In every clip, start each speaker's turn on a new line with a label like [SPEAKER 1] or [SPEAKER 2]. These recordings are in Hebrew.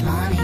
[SPEAKER 1] שמונים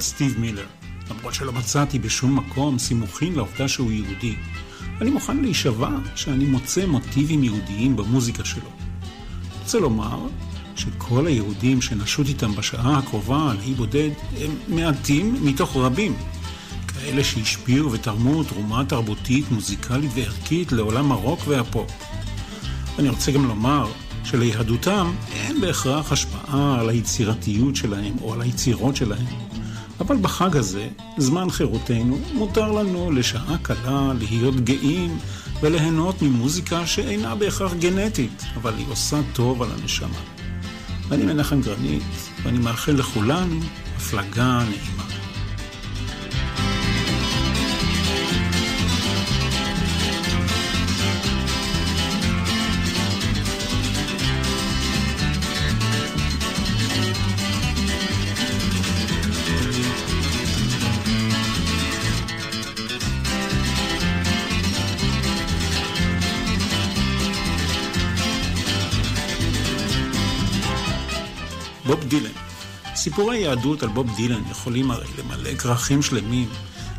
[SPEAKER 2] על סטיב מילר, למרות שלא מצאתי בשום מקום סימוכין לעובדה שהוא יהודי. אני מוכן להישבע שאני מוצא מוטיבים יהודיים במוזיקה שלו. רוצה לומר שכל היהודים שנשוט איתם בשעה הקרובה על אי בודד הם מעטים מתוך רבים. כאלה שהשפיעו ותרמו תרומה תרבותית, מוזיקלית וערכית לעולם הרוק והפופ. אני רוצה גם לומר שליהדותם אין בהכרח השפעה על היצירתיות שלהם או על היצירות שלהם. אבל בחג הזה, זמן חירותנו, מותר לנו לשעה קלה להיות גאים וליהנות ממוזיקה שאינה בהכרח גנטית, אבל היא עושה טוב על הנשמה. ואני מנחם גרנית, ואני מאחל לכולנו הפלגה נעימה. סיפורי יהדות על בוב דילן יכולים הרי למלא כרכים שלמים,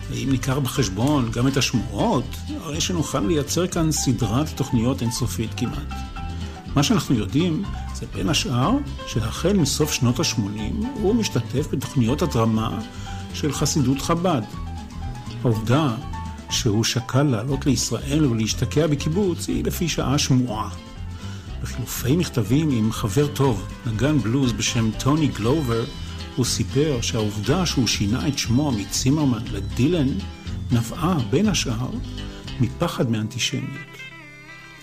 [SPEAKER 2] ואם ניקח בחשבון גם את השמועות, הרי שנוכל לייצר כאן סדרת תוכניות אינסופית כמעט. מה שאנחנו יודעים זה בין השאר שהחל מסוף שנות ה-80 הוא משתתף בתוכניות הדרמה של חסידות חב"ד. העובדה שהוא שקל לעלות לישראל ולהשתקע בקיבוץ היא לפי שעה שמועה. בחילופי מכתבים עם חבר טוב, נגן בלוז בשם טוני גלובר, הוא סיפר שהעובדה שהוא שינה את שמו מצימרמן לדילן נבעה בין השאר מפחד מאנטישמיות.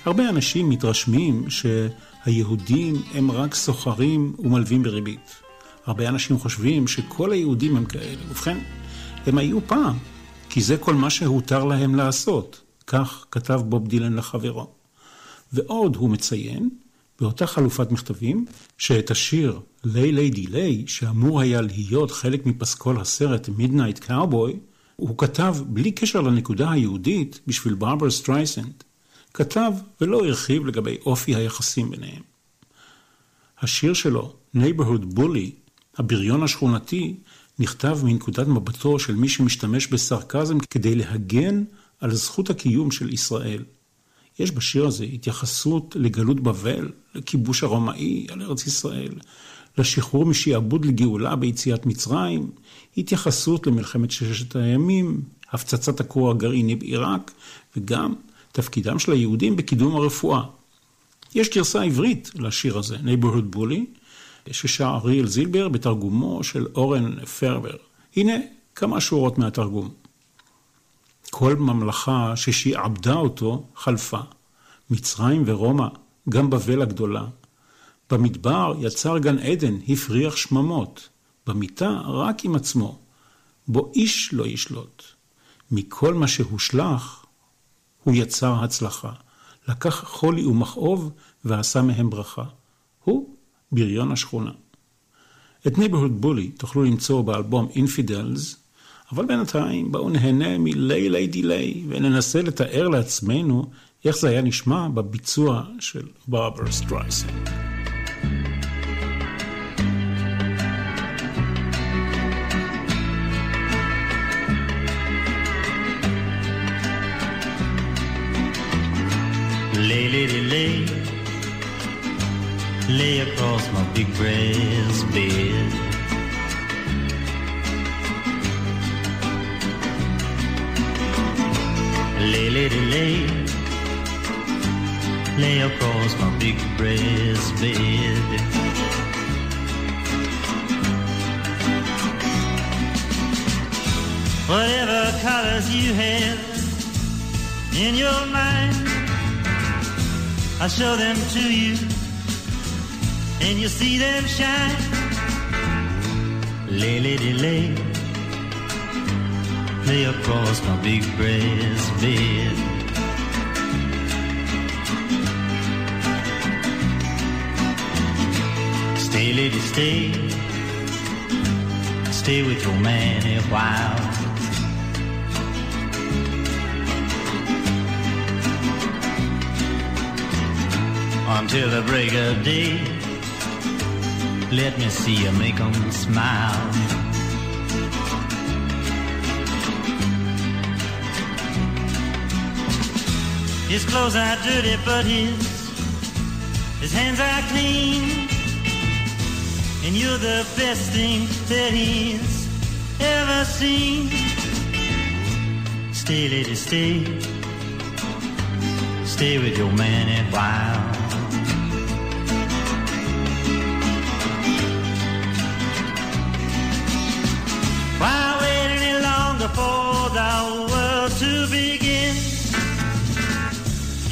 [SPEAKER 2] הרבה אנשים מתרשמים שהיהודים הם רק סוחרים ומלווים בריבית. הרבה אנשים חושבים שכל היהודים הם כאלה. ובכן, הם היו פעם, כי זה כל מה שהותר להם לעשות. כך כתב בוב דילן לחברו. ועוד הוא מציין, באותה חליפת מכתבים, שאת השיר "ליי ליי", שאמור היה להיות חלק מפסקול הסרט Midnight Cowboy, הוא כתב בלי קשר לנקודה היהודית בשביל ברברה סטרייסנד. כתב ולא הרחיב לגבי אופי היחסים ביניהם. השיר שלו, Neighborhood Bully, הבריון השכונתי, נכתב מנקודת מבטו של מי שמשתמש בסרקזם כדי להגן על זכות הקיום של ישראל. יש בשיר הזה התייחסות לגלות בבל, לכיבוש הרומאי על ארץ ישראל, לשחרור משעבוד לגאולה ביציאת מצרים, התייחסות למלחמת ששת הימים, הפצצת הכור הגרעיני בעיראק, וגם תפקידם של היהודים בקידום הרפואה. יש גרסה עברית לשיר הזה, Neighborhood Bully, ששר אריאל זילבר בתרגומו של אורן פרבר. הנה כמה שורות מהתרגום. כל ממלכה ששעבדה אותו חלפה. מצרים ורומא, גם בבל הגדולה. במדבר יצר גן עדן, הפריח שממות. במיטה רק עם עצמו, בו איש לא ישלוט. מכל מה שהושלך, הוא יצר הצלחה. לקח חולי ומכאוב ועשה מהם ברכה. הוא בריון השכונה. את Neighborhood Bully תוכלו למצוא באלבום Infidels, אבל בינתיים בואו נהנה מ Lay Lady Lay וננסה לתאר לעצמנו איך זה היה נשמע בביצוע של ברברה סטרייסנד.
[SPEAKER 3] Lay, lay, lay, lay across my big brass bed. Lay, lady, lay, lay across my big brass bed. Whatever colors you have in your mind, I show them to you and you see them shine. Lay, lady, lay, lay across my big brass bed. Stay, lady, stay, stay with your man a while. Until the break of day let me see you make 'em smile. His clothes are dirty, but his his hands are clean. And you're the best thing that he's ever seen. Stay, lady, stay. Stay with your man a while.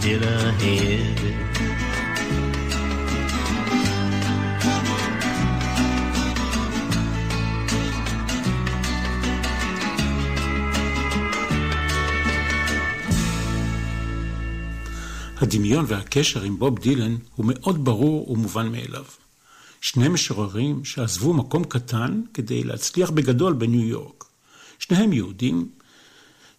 [SPEAKER 3] still ahead.
[SPEAKER 2] הדמיון והקשר עם בוב דילן הוא מאוד ברור ומובן מאליו. שני משוררים שעזבו מקום קטן כדי להצליח בגדול בניו יורק. שניהם יהודים,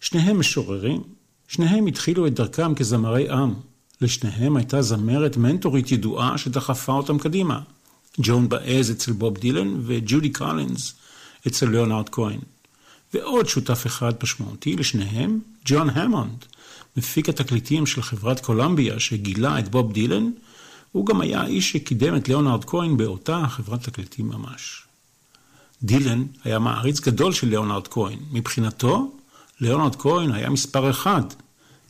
[SPEAKER 2] שניהם משוררים, שניהם התחילו את דרכם כזמרי עם. לשניהם הייתה זמרת מנטורית ידועה שדחפה אותם קדימה. ג'ון באז אצל בוב דילן וג'ודי קולינס אצל ליאונרד כהן. ועוד שותף אחד משמעותי לשניהם, ג'ון המונד, מפיק התקליטים של חברת קולומביה שגילה את בוב דילן, הוא גם היה האיש שקידם את ליאונרד כהן באותה חברת תקליטים ממש. דילן היה מעריץ גדול של ליאונרד כהן. מבחינתו, ליאונרד כהן היה מספר אחד.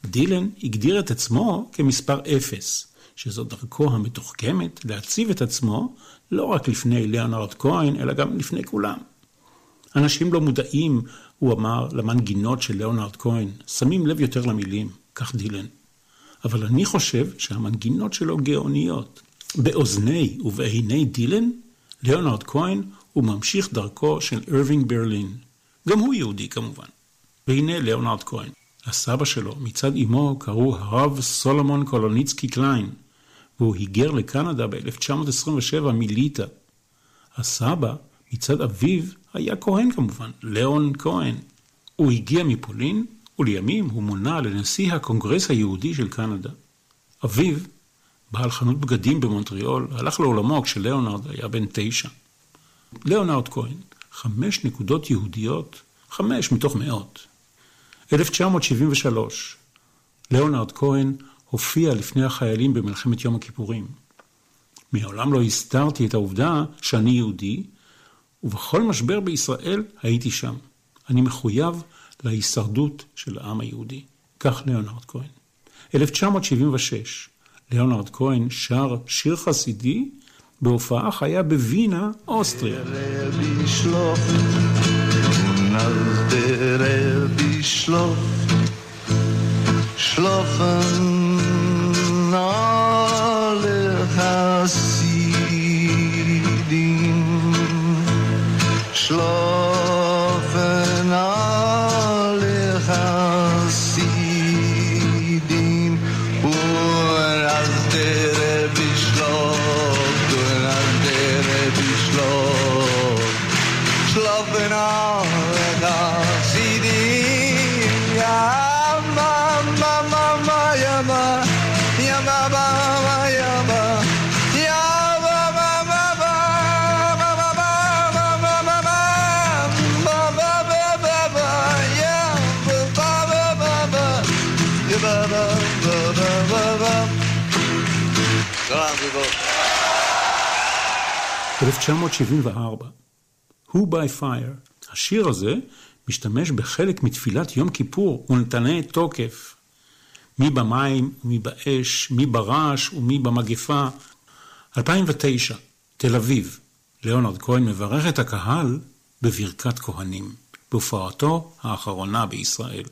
[SPEAKER 2] דילן הגדיר את עצמו כמספר אפס, שזו דרכו המתוחכמת להציב את עצמו לא רק לפני ליאונרד כהן, אלא גם לפני כולם. אנשים לא מודעים, הוא אמר, למנגינות של ליאונרד כהן, שמים לב יותר למילים, כך דילן. אבל אני חושב שהמנגינות שלו גאוניות. באוזני ובעיני דילן, ליאונרד כהן הוא ממשיך דרכו של ארווינג ברלין. גם הוא יהודי כמובן. והנה ליאונרד כהן. הסבא שלו, מצד אמו, קראו הרב סולומון קולוניצקי קליין, והוא היגר לקנדה ב-1927 מליטא. הסבא, מצד אביו, היה כהן כמובן, ליאון כהן. הוא הגיע מפולין, ולימים הוא מונה לנשיא הקונגרס היהודי של קנדה. אביו, בעל חנות בגדים במונטריאול, הלך לעולמו כשליאונרד היה בן תשע. ליאונרד כהן, חמש נקודות יהודיות, חמש מתוך מאות. 1973, ליאונרד כהן הופיע לפני החיילים במלחמת יום הכיפורים. מעולם לא הסתרתי את העובדה שאני יהודי, ובכל משבר בישראל הייתי שם. אני מחויב להישרדות של העם היהודי. כך ליאונרד כהן. 1976, ליאונרד כהן שר שיר חסידי בהופעה חיה בווינה, אוסטריה.
[SPEAKER 1] als der Erde schläft, schlafen alle Hasidim. Schlafen
[SPEAKER 2] 1974. Who by Fire. השיר הזה משתמש בחלק מתפילת יום כיפור ונתנה תוקף. מי במים, ומי באש, מי ברעש ומי במגפה. 2009, תל אביב. ליאונרד כהן מברך את הקהל בברכת כהנים, בהופעתו האחרונה בישראל.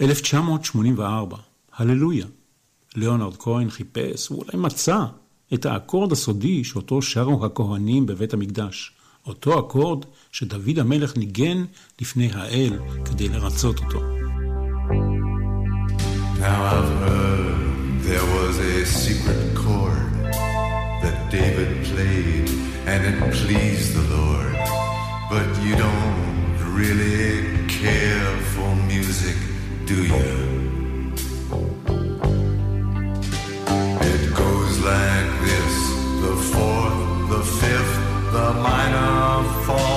[SPEAKER 2] 1984, הללויה. ליאונרד כהן חיפש, הוא אולי מצא, את האקורד הסודי שאותו שרו הכהנים בבית המקדש, אותו אקורד שדוד המלך ניגן לפני האל כדי לרצות אותו.
[SPEAKER 4] Now I've heard there was a secret chord that David played and it pleased the Lord. But you don't really care for music, do you? It goes like fifth, the minor fall.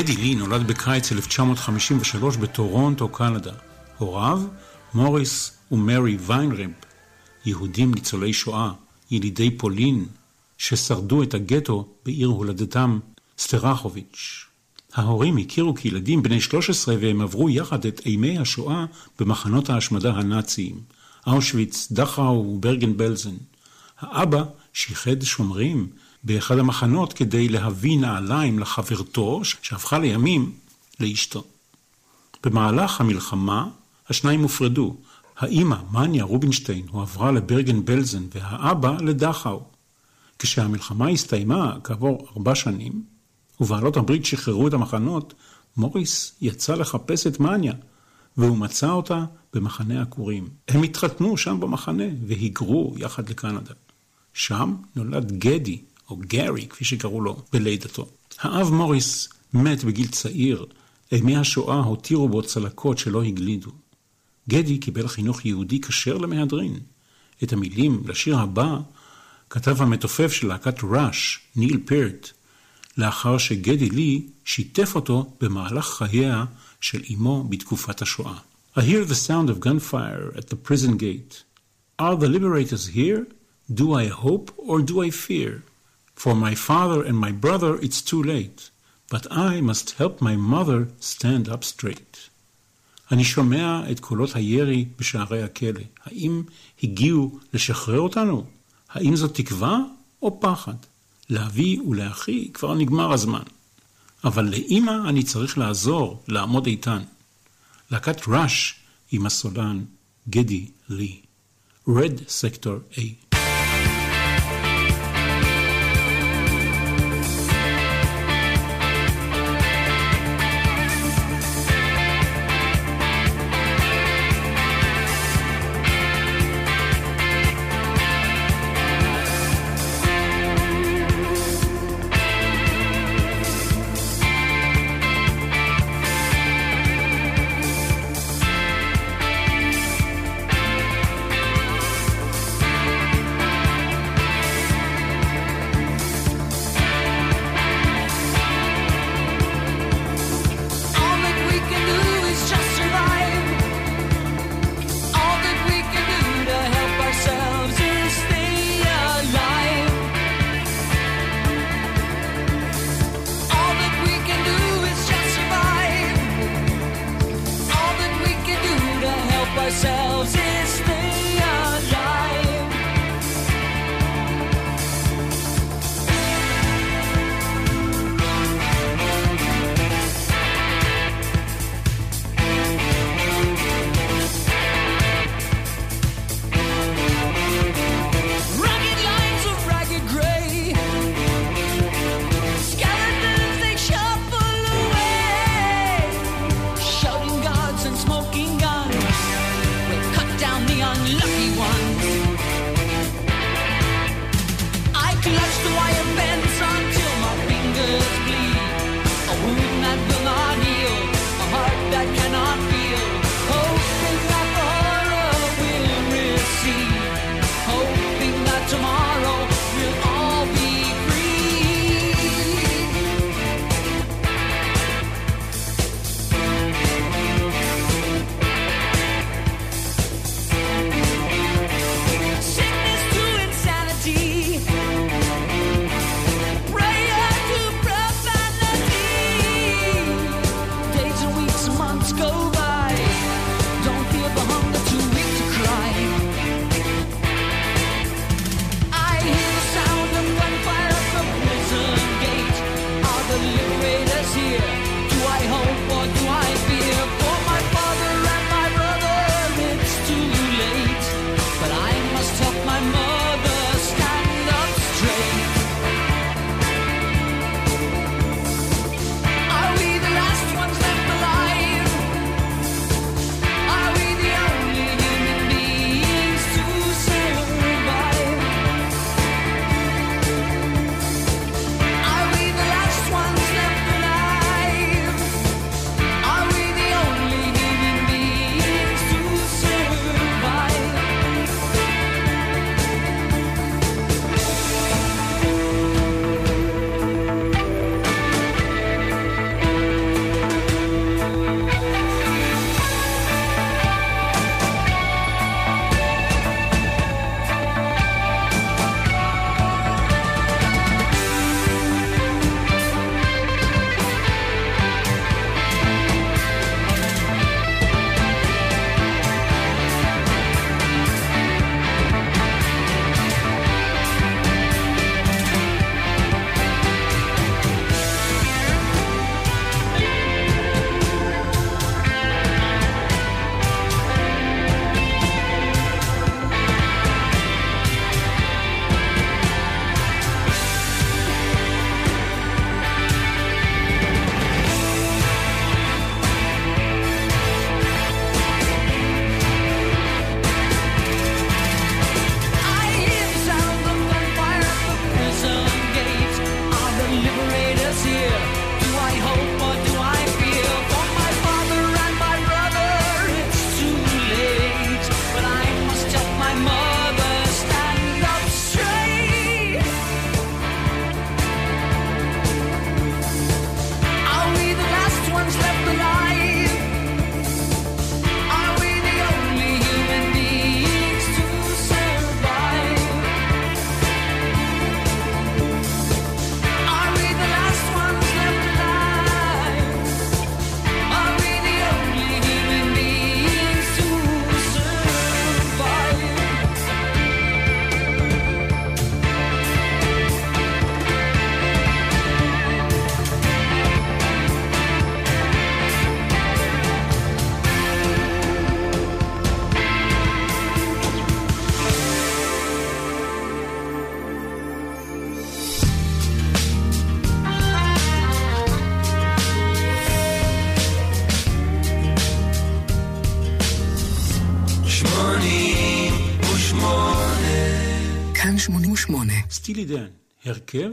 [SPEAKER 2] גדי לי נולד בקיץ 1953 בטורונטו, קנדה. הוריו, מוריס ומרי ויינרב, יהודים ניצולי שואה, ילידי פולין, ששרדו את הגטו בעיר הולדתם, סטרחוביץ'. ההורים הכירו כילדים בני 13 והם עברו יחד את אימי השואה במחנות ההשמדה הנאציים, אושוויץ, דכאו וברגן בלזן. האבא שיחד שומרים באחד המחנות כדי להביא נעליים לחברתו, שהפכה לימים לאשתו. במהלך המלחמה השניים הופרדו. האימא, מניה רובינשטיין, הועברה לברגן בלזן והאבא לדכאו. כשהמלחמה הסתיימה כעבור ארבע שנים, ובעלות הברית שחררו את המחנות, מוריס יצא לחפש את מניה, והוא מצא אותה במחנה עקורים. הם התחתנו שם במחנה והיגרו יחד לקנדה. שם נולד גדי, או גארי, כפי שקראו לו, בלידתו. האב מוריס מת בגיל צעיר, אימי השואה הותירו בו צלקות שלא הגלידו. גדי קיבל חינוך יהודי כשר למהדרין. את המילים לשיר הבא כתב המתופף של להקת ראש, ניל פירט, לאחר שגדי לי שיתף אותו במהלך חייה של אמו בתקופת השואה. I hear the sound of gunfire at the prison gate. Are the liberators here? Do I hope or do I fear? For my father and my brother it's too late, but I must help my mother stand up straight. אני שומע את קולות הירי בשערי הכלא. האם הגיעו לשחרר אותנו? האם זו תקווה או פחד? לאבי ולאחי כבר נגמר הזמן. אבל לאימא אני צריך לעזור, לעמוד איתן. להקת ראש עם הסולן גדי לי. Red Sector A.
[SPEAKER 5] 88.
[SPEAKER 2] סטילי דן, הרכב,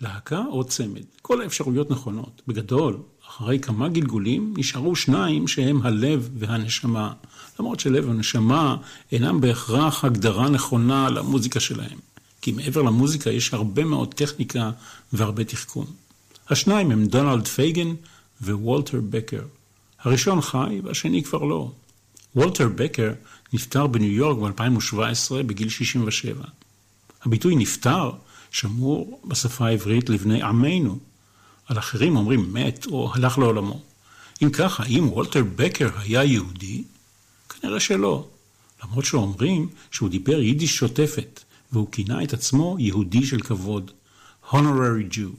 [SPEAKER 2] להקה או צמד. כל האפשרויות נכונות. בגדול, אחרי כמה גלגולים נשארו שניים שהם הלב והנשמה. למרות שלב ונשמה אינם בהכרח הגדרה נכונה למוזיקה שלהם. כי מעבר למוזיקה יש הרבה מאוד טכניקה והרבה תחכום. השניים הם דונלד פייגן ווולטר בקר. הראשון חי והשני כבר לא. וולטר בקר נפטר בניו יורק ב-2017 בגיל 67. הביטוי נפטר שמור בשפה העברית לבני עמנו. על אחרים אומרים מת או הלך לעולמו. אם כך, האם וולטר בקר היה יהודי? כנראה שלא. למרות שאומרים שהוא דיבר יידיש שוטפת, והוא כינה את עצמו יהודי של כבוד, Honorary Jew.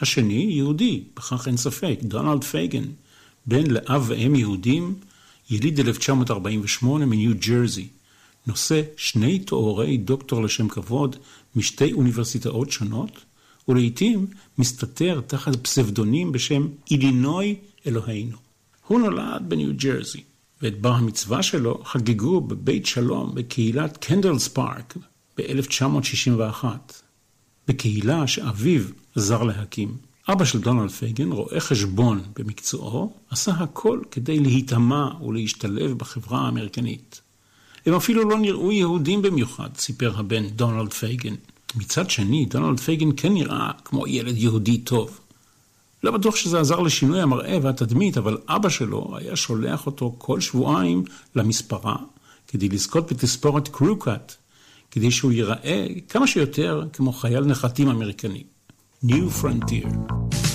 [SPEAKER 2] השני יהודי, בכך אין ספק, דונלד פייגן, בן לאב ואם יהודים, יליד 1948 מניו ג'רזי, נושא שני תוארי דוקטור לשם כבוד משתי אוניברסיטאות שונות, ולעיתים מסתתר תחת פסבדונים בשם אילינוי אלוהינו. הוא נולד בניו ג'רזי, ואת בר המצווה שלו חגגו בבית שלום בקהילת קנדל פארק ב-1961, בקהילה שאביו עזר להקים. אבא של דונלד פייגן, רואה חשבון במקצועו, עשה הכל כדי להיטמע ולהשתלב בחברה האמריקנית. הם אפילו לא נראו יהודים במיוחד, סיפר הבן דונלד פייגן. מצד שני, דונלד פייגן כן נראה כמו ילד יהודי טוב. לא בטוח שזה עזר לשינוי המראה והתדמית, אבל אבא שלו היה שולח אותו כל שבועיים למספרה כדי לזכות בתספורת crew cut, כדי שהוא ייראה כמה שיותר כמו חייל נחתים אמריקני. New Frontier.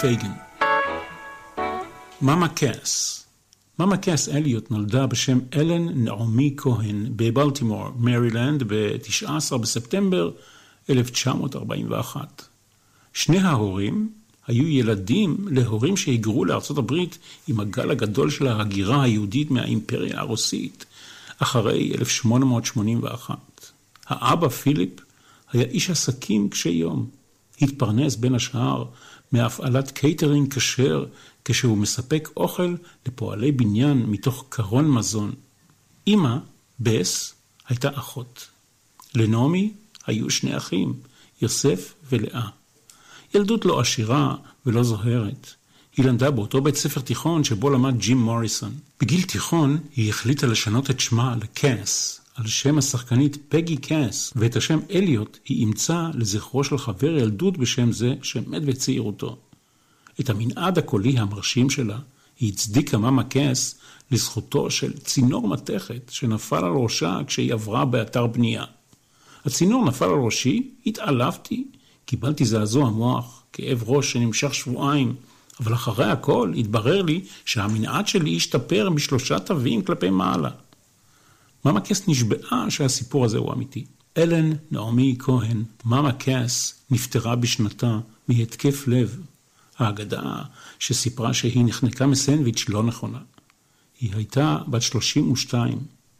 [SPEAKER 2] פייגן מאמה קאס מאמה קאס אליוט נולדה בשם אלן נעמי כהן בבלטימור, מרילנד, ב-19 בספטמבר 1941. שני ההורים היו ילדים להורים שהיגרו לארצות הברית עם הגל הגדול של ההגירה היהודית מהאימפריה הרוסית, אחרי 1881. האבא פיליפ היה איש עסקים קשה יום. התפרנס בין השאר מהפעלת קייטרינג כשר כשהוא מספק אוכל לפועלי בניין מתוך קרון מזון. אמא, בס, הייתה אחות. לנעמי היו שני אחים, יוסף ולאה. ילדות לא עשירה ולא זוהרת. היא למדה באותו בית ספר תיכון שבו למד ג'ים מוריסון. בגיל תיכון היא החליטה לשנות את שמה לקאס, על שם השחקנית פגי קאס, ואת השם אליוט היא אימצה לזכרו של חבר ילדות בשם זה שמת בצעירותו. את המנעד הקולי המרשים שלה היא הצדיקה מאמה קאס לזכותו של צינור מתכת שנפל על ראשה כשהיא עברה באתר בנייה. הצינור נפל על ראשי, התעלפתי, קיבלתי זעזוע מוח, כאב ראש שנמשך שבועיים, אבל אחרי הכל התברר לי שהמנעד שלי השתפר משלושה תווים כלפי מעלה. מאמה קאס נשבעה שהסיפור הזה הוא אמיתי. אלן נעמי כהן, מאמה קאס, נפטרה בשנתה מהתקף לב. האגדה שסיפרה שהיא נחנקה מסנדוויץ' לא נכונה. היא הייתה בת 32.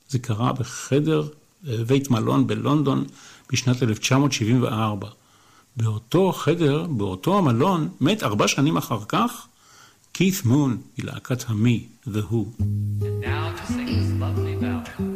[SPEAKER 2] זה קרה בחדר בית מלון בלונדון בשנת 1974. באותו חדר, באותו המלון, מת ארבע שנים אחר כך כית מון מלהקת המי, The Who.
[SPEAKER 5] shining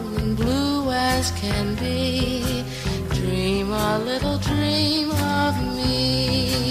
[SPEAKER 5] blue as can be. Dream a little dream of me.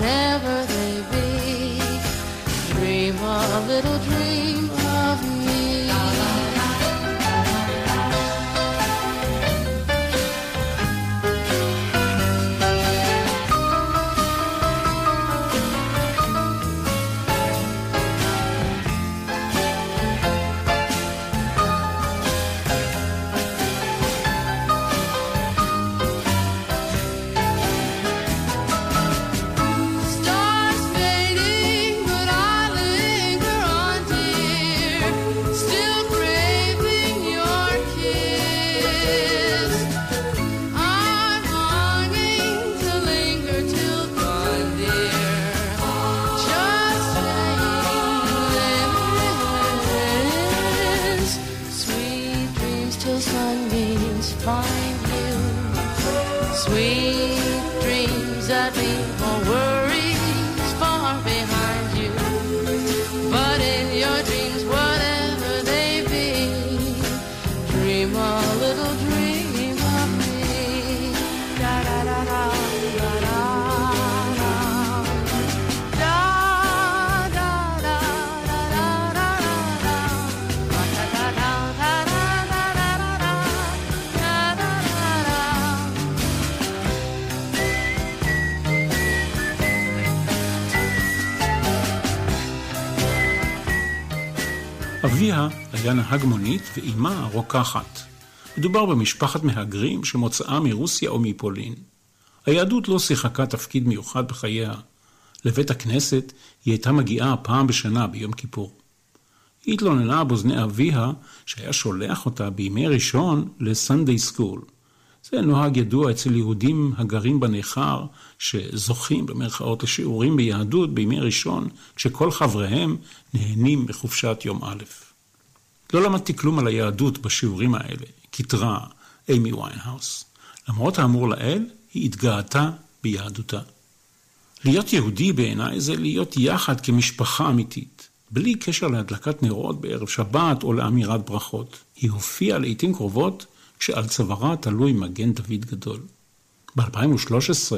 [SPEAKER 5] Whatever they be, dream a little dream
[SPEAKER 2] אביה היה נהג מונית ואימה רוקחת. מדובר במשפחת מהגרים שמוצאה מרוסיה או מפולין. היהדות לא שיחקה תפקיד מיוחד בחייה. לבית הכנסת היא הייתה מגיעה פעם בשנה ביום כיפור. היא התלוננה באוזני אביה שהיה שולח אותה בימי ראשון לסנדיי סקול. זה נוהג ידוע אצל יהודים הגרים בניכר, שזוכים במרכאות לשיעורים ביהדות בימי ראשון, כשכל חבריהם נהנים מחופשת יום א'. לא למדתי כלום על היהדות בשיעורים האלה, כתבה אימי ויינהאוס. למרות האמור לעיל, היא התגאתה ביהדותה. להיות יהודי בעיניי זה להיות יחד כמשפחה אמיתית, בלי קשר להדלקת נרות בערב שבת או לאמירת ברכות. היא הופיעה לעיתים קרובות כשעל צווארה תלוי מגן דוד גדול. ב-2013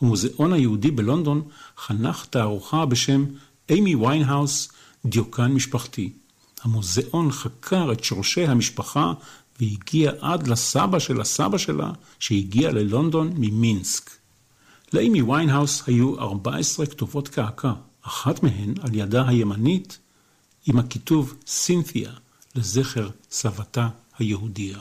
[SPEAKER 2] המוזיאון היהודי בלונדון חנך תערוכה בשם אימי ויינהאוס, דיוקן משפחתי. המוזיאון חקר את שורשי המשפחה והגיע עד לסבא של הסבא שלה, שהגיע ללונדון ממינסק. לאימי ויינהאוס היו 14 כתובות קעקע, אחת מהן על ידה הימנית עם הכיתוב סינתיה, לזכר סבתה היהודייה.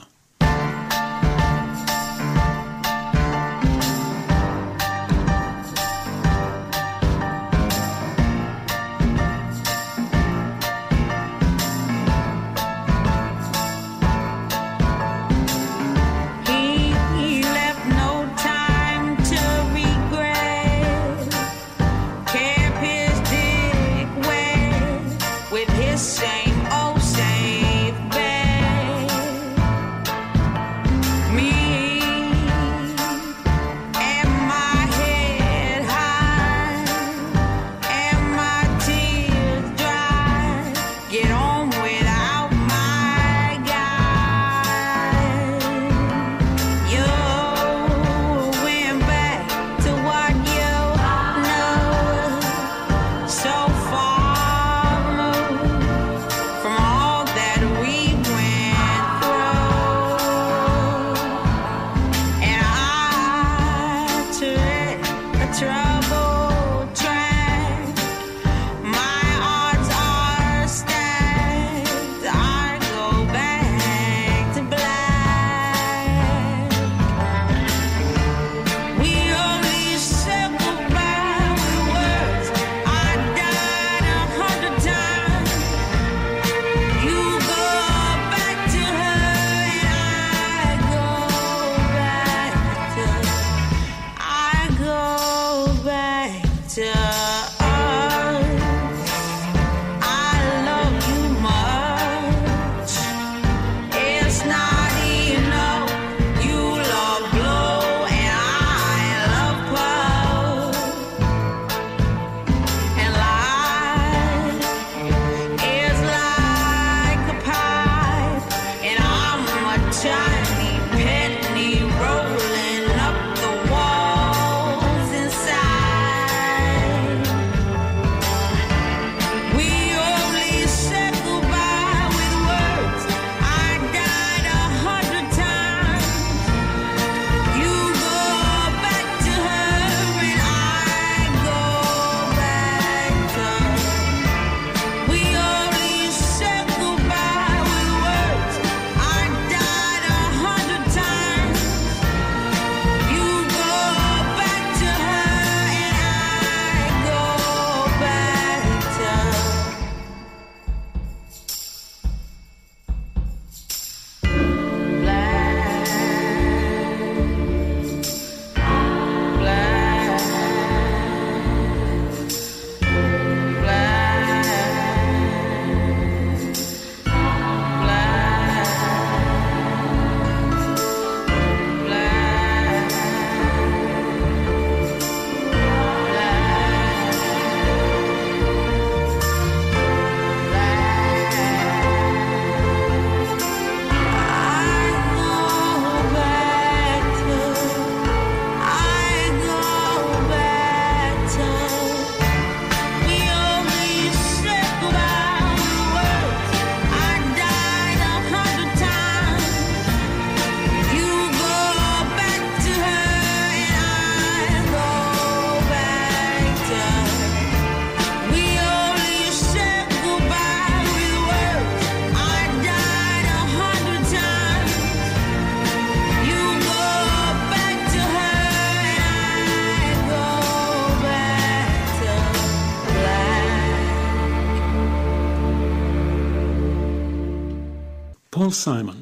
[SPEAKER 2] פול סיימון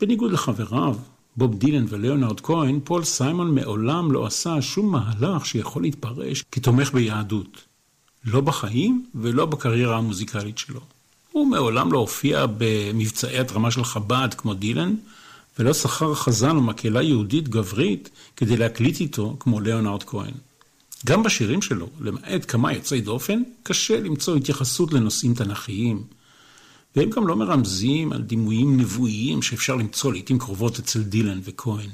[SPEAKER 2] בניגוד לחבריו, בוב דילן וליאונרד כהן, פול סיימון מעולם לא עשה שום מהלך שיכול להתפרש כתומך ביהדות. לא בחיים ולא בקריירה המוזיקלית שלו. הוא מעולם לא הופיע במבצעי התרמה של חב"ד כמו דילן, ולא שכר חזן או מקהלה יהודית גברית כדי להקליט איתו כמו ליאונרד כהן. גם בשירים שלו, למעט כמה יוצאי דופן, קשה למצוא התייחסות לנושאים תנכיים. והם גם לא מרמזים על דימויים נבואיים שאפשר למצוא לעיתים קרובות אצל דילן וכהן.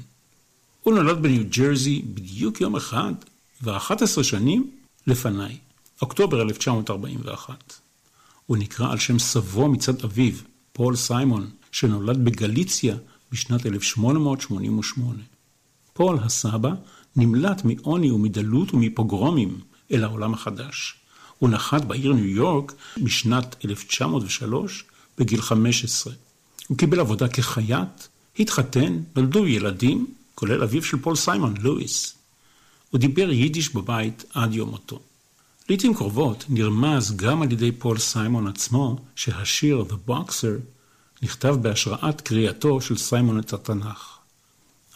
[SPEAKER 2] הוא נולד בניו ג'רזי בדיוק יום אחד ו-11 שנים לפניי, אוקטובר 1941. הוא נקרא על שם סבו מצד אביו, פול סיימון, שנולד בגליציה בשנת 1888. פול הסבא נמלט מעוני ומדלות ומפוגרומים אל העולם החדש. הוא נחת בעיר ניו יורק בשנת 1903 בגיל 15. הוא קיבל עבודה כחייט, התחתן, נולדו ילדים, כולל אביו של פול סיימון, לואיס. הוא דיבר יידיש בבית עד יום מותו. לעיתים קרובות נרמז גם על ידי פול סיימון עצמו שהשיר The Boxer נכתב בהשראת קריאתו של סיימון את התנ"ך.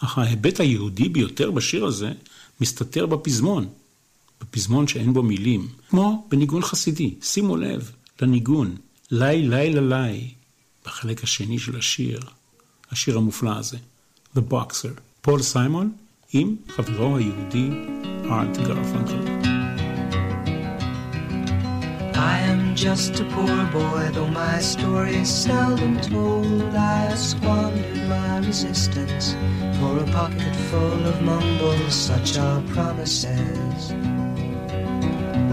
[SPEAKER 2] אך ההיבט היהודי ביותר בשיר הזה מסתתר בפזמון, בפזמון שאין בו מילים, כמו בניגון חסידי, שימו לב לניגון, לי לי לי, בחלק השני של השיר, השיר המופלא הזה, The Boxer, פול סיימון עם חברו היהודי ארט גרפנקל.
[SPEAKER 6] I am just a poor boy, though my story is seldom told. I squandered my resistance for a pocket full of mumbles, such are promises.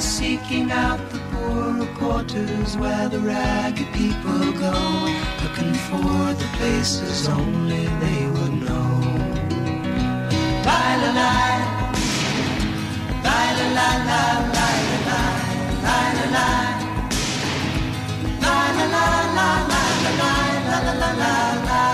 [SPEAKER 6] seeking out the poorer quarters where the ragged people go, looking for the places only they would know. Bye la la, bye la la la, la la, la la, la la la la la la la la la la.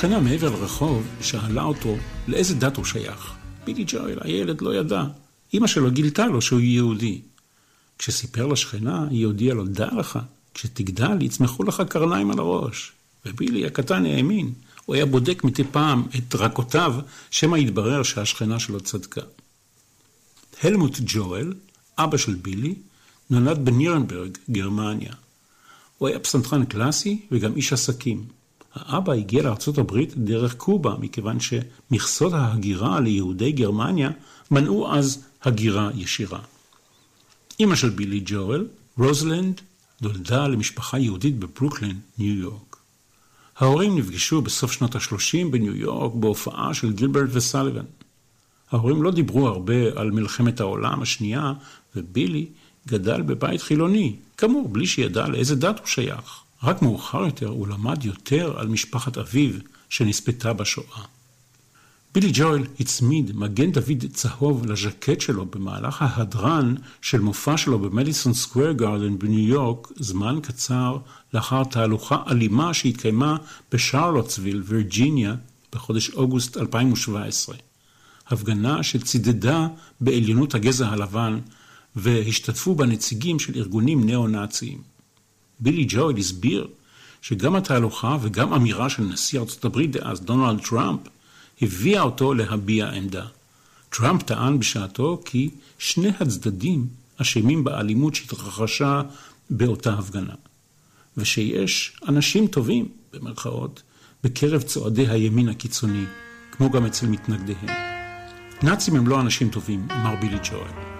[SPEAKER 2] השכנה מעבר לרחוב שאלה אותו לאיזה דת הוא שייך. בילי ג'ויל, הילד לא ידע. אמא שלו גילתה לו שהוא יהודי. כשסיפר לשכנה, היא הודיעה לו, דע לך, כשתגדל יצמחו לך קרניים על הראש. ובילי הקטן האמין. הוא היה בודק מדי פעם את דרקותיו, שמא יתברר שהשכנה שלו צדקה. הלמוט ג'ואל, אבא של בילי, נולד בנירנברג, גרמניה. הוא היה פסנתרן קלאסי וגם איש עסקים. האבא הגיע לארה"ב דרך קובה, מכיוון שמכסות ההגירה ליהודי גרמניה מנעו אז הגירה ישירה. אמא של בילי ג'ואל, רוזלנד, נולדה למשפחה יהודית בברוקלין, ניו יורק. ההורים נפגשו בסוף שנות ה-30 בניו יורק בהופעה של גילברט וסליבן. ההורים לא דיברו הרבה על מלחמת העולם השנייה, ובילי גדל בבית חילוני, כאמור, בלי שידע לאיזה דת הוא שייך. רק מאוחר יותר הוא למד יותר על משפחת אביו שנספתה בשואה. בילי ג'ויל הצמיד מגן דוד צהוב לז'קט שלו במהלך ההדרן של מופע שלו במדיסון סקוויר גארדן בניו יורק, זמן קצר לאחר תהלוכה אלימה שהתקיימה בשרלוטסוויל, וירג'יניה, בחודש אוגוסט 2017. הפגנה שצידדה בעליונות הגזע הלבן, והשתתפו בה נציגים של ארגונים ניאו-נאציים. בילי ג'ויל הסביר שגם התהלוכה וגם אמירה של נשיא ארצות הברית דאז, דונלד טראמפ, הביאה אותו להביע עמדה. טראמפ טען בשעתו כי שני הצדדים אשמים באלימות שהתרחשה באותה הפגנה, ושיש אנשים טובים, במרכאות, בקרב צועדי הימין הקיצוני, כמו גם אצל מתנגדיהם. נאצים הם לא אנשים טובים, אמר בילי ג'ואל.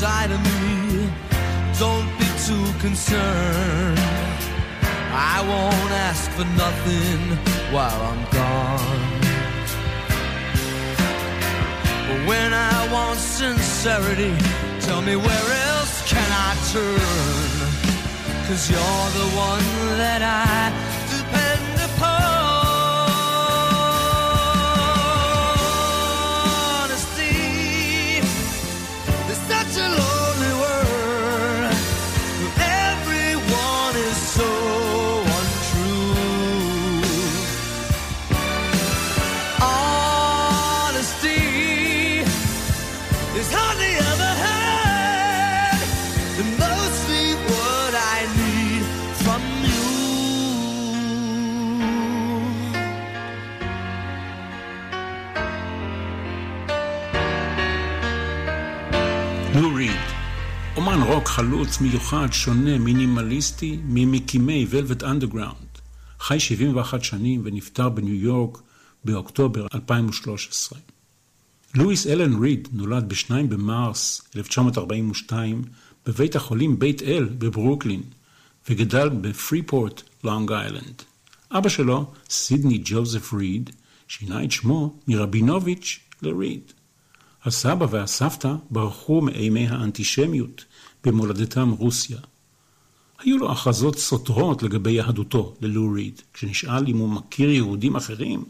[SPEAKER 7] Inside of me, don't be too concerned. I won't ask for nothing while I'm gone. But when I want sincerity, tell me where else can I turn? Cause you're the one that I
[SPEAKER 2] חלוץ, מיוחד, שונה, מינימליסטי, ממקימי ולווט אנדרגראונד. חי 71 שנים ונפטר בניו יורק באוקטובר 2013. לואיס אלן ריד נולד ב-2 במרס 1942 בבית החולים בית אל בברוקלין, וגדל בפריפורט, לונג איילנד. אבא שלו, סידני ג'וזף ריד, שינה את שמו מרבינוביץ' לריד. הסבא והסבתא ברחו מאימי האנטישמיות במולדתם רוסיה. היו לו הכרזות סותרות לגבי יהדותו ללו ריד. כשנשאל אם הוא מכיר יהודים אחרים,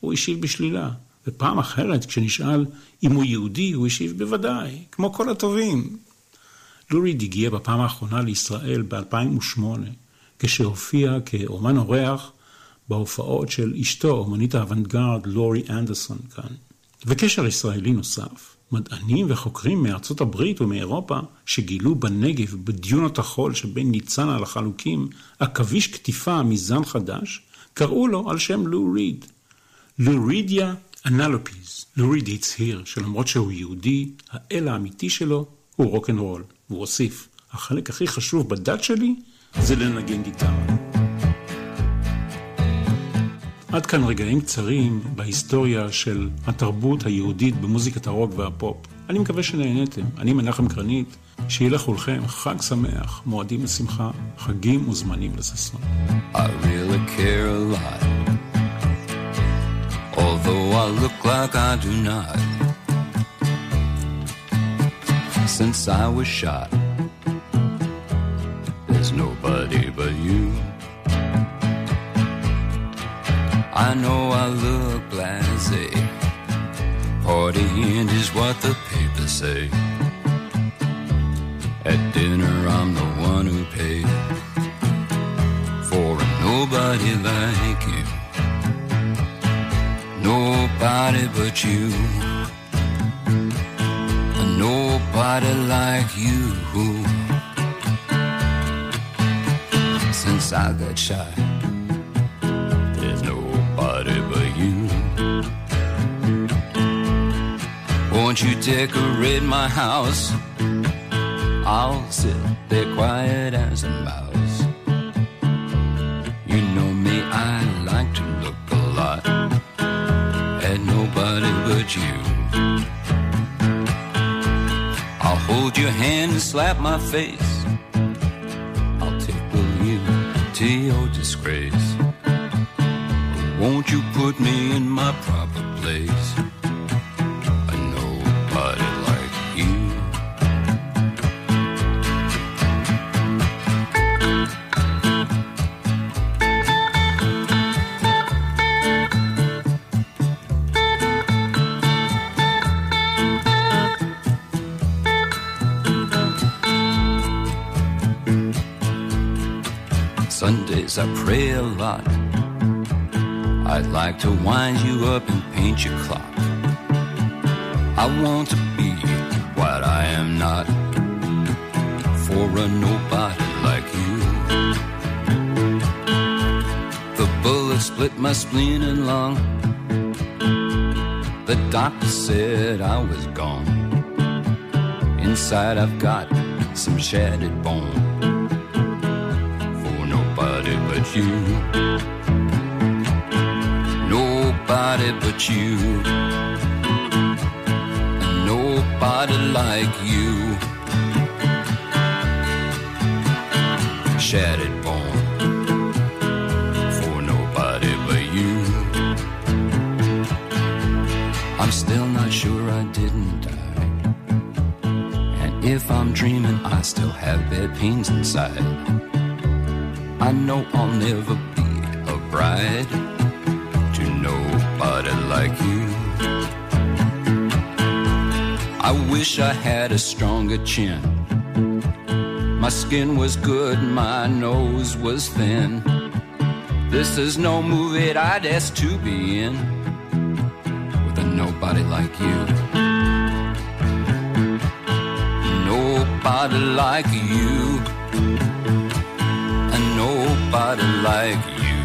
[SPEAKER 2] הוא השיב בשלילה. ופעם אחרת, כשנשאל אם הוא יהודי, הוא השיב בוודאי, כמו כל הטובים. לו ריד הגיע בפעם האחרונה לישראל ב-2008, כשהופיע כאומן אורח בהופעות של אשתו, אומנית האוונגרד לורי אנדרסון כאן. וקשר ישראלי נוסף, מדענים וחוקרים מארצות הברית ומאירופה שגילו בנגב, בדיונות החול שבין ניצנה לחלוקים, עכביש קטיפה מזן חדש, קראו לו על שם לו ריד. לורידיה אנלופיז. לו ריד הצהיר שלמרות שהוא יהודי, האל האמיתי שלו הוא רוקנרול. והוא הוסיף, החלק הכי חשוב בדת שלי זה לנגן גיטרה. עד כאן רגעים קצרים בהיסטוריה של התרבות היהודית במוזיקת הרוק והפופ. אני מקווה שנהניתם. אני מנחם גרנית, שיהיה לכולכם חג שמח, מועדים לשמחה, חגים וזמנים לששון.
[SPEAKER 8] Since I was shot There's nobody but you I know I look blasé. Partying is what the papers say. At dinner, I'm the one who paid for a nobody like you. Nobody but you. Nobody like you. Since I got shot Won't you decorate my house? I'll sit there quiet as a mouse. You know me, I like to look a lot at nobody but you. I'll hold your hand and slap my face. I'll tickle you to your disgrace. Won't you put me in my proper place? Sundays I pray a lot. I'd like to wind you up and paint your clock. I want to be what I am not for a nobody like you. The bullet split my spleen and lung. The doctor said I was gone. Inside I've got some shattered bone you nobody but you. Nobody like you. Shattered bone for nobody but you. I'm still not sure I didn't die. And if I'm dreaming, I still have bad pains inside. I know I'll never be a bride to nobody like you. I wish I had a stronger chin. My skin was good, my nose was thin. This is no movie I'd ask to be in with a nobody like you. Nobody like you. nobody like you.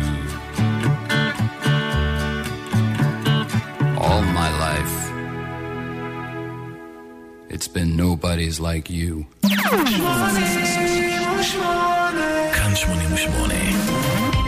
[SPEAKER 8] All my life, it's been nobody's like you.
[SPEAKER 9] כאן 88.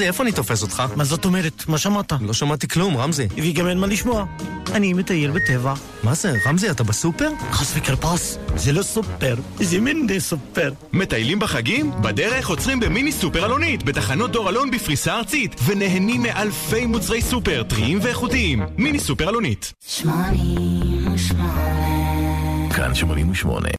[SPEAKER 10] רמזי, איפה אני תופס אותך?
[SPEAKER 11] מה זאת אומרת? מה שמעת?
[SPEAKER 10] לא שמעתי כלום, רמזי.
[SPEAKER 11] וגם אין מה לשמוע. אני מטייל בטבע.
[SPEAKER 10] מה זה, רמזי, אתה בסופר?
[SPEAKER 11] חס וכרפס, זה לא סופר, זה מיני סופר.
[SPEAKER 12] מטיילים בחגים? בדרך עוצרים במיני סופר אלונית, בתחנות דור אלון בפריסה ארצית, ונהנים מאלפי מוצרי סופר, טריים ואיכותיים. מיני סופר אלונית.
[SPEAKER 9] שמונים ושמונה. כאן 88.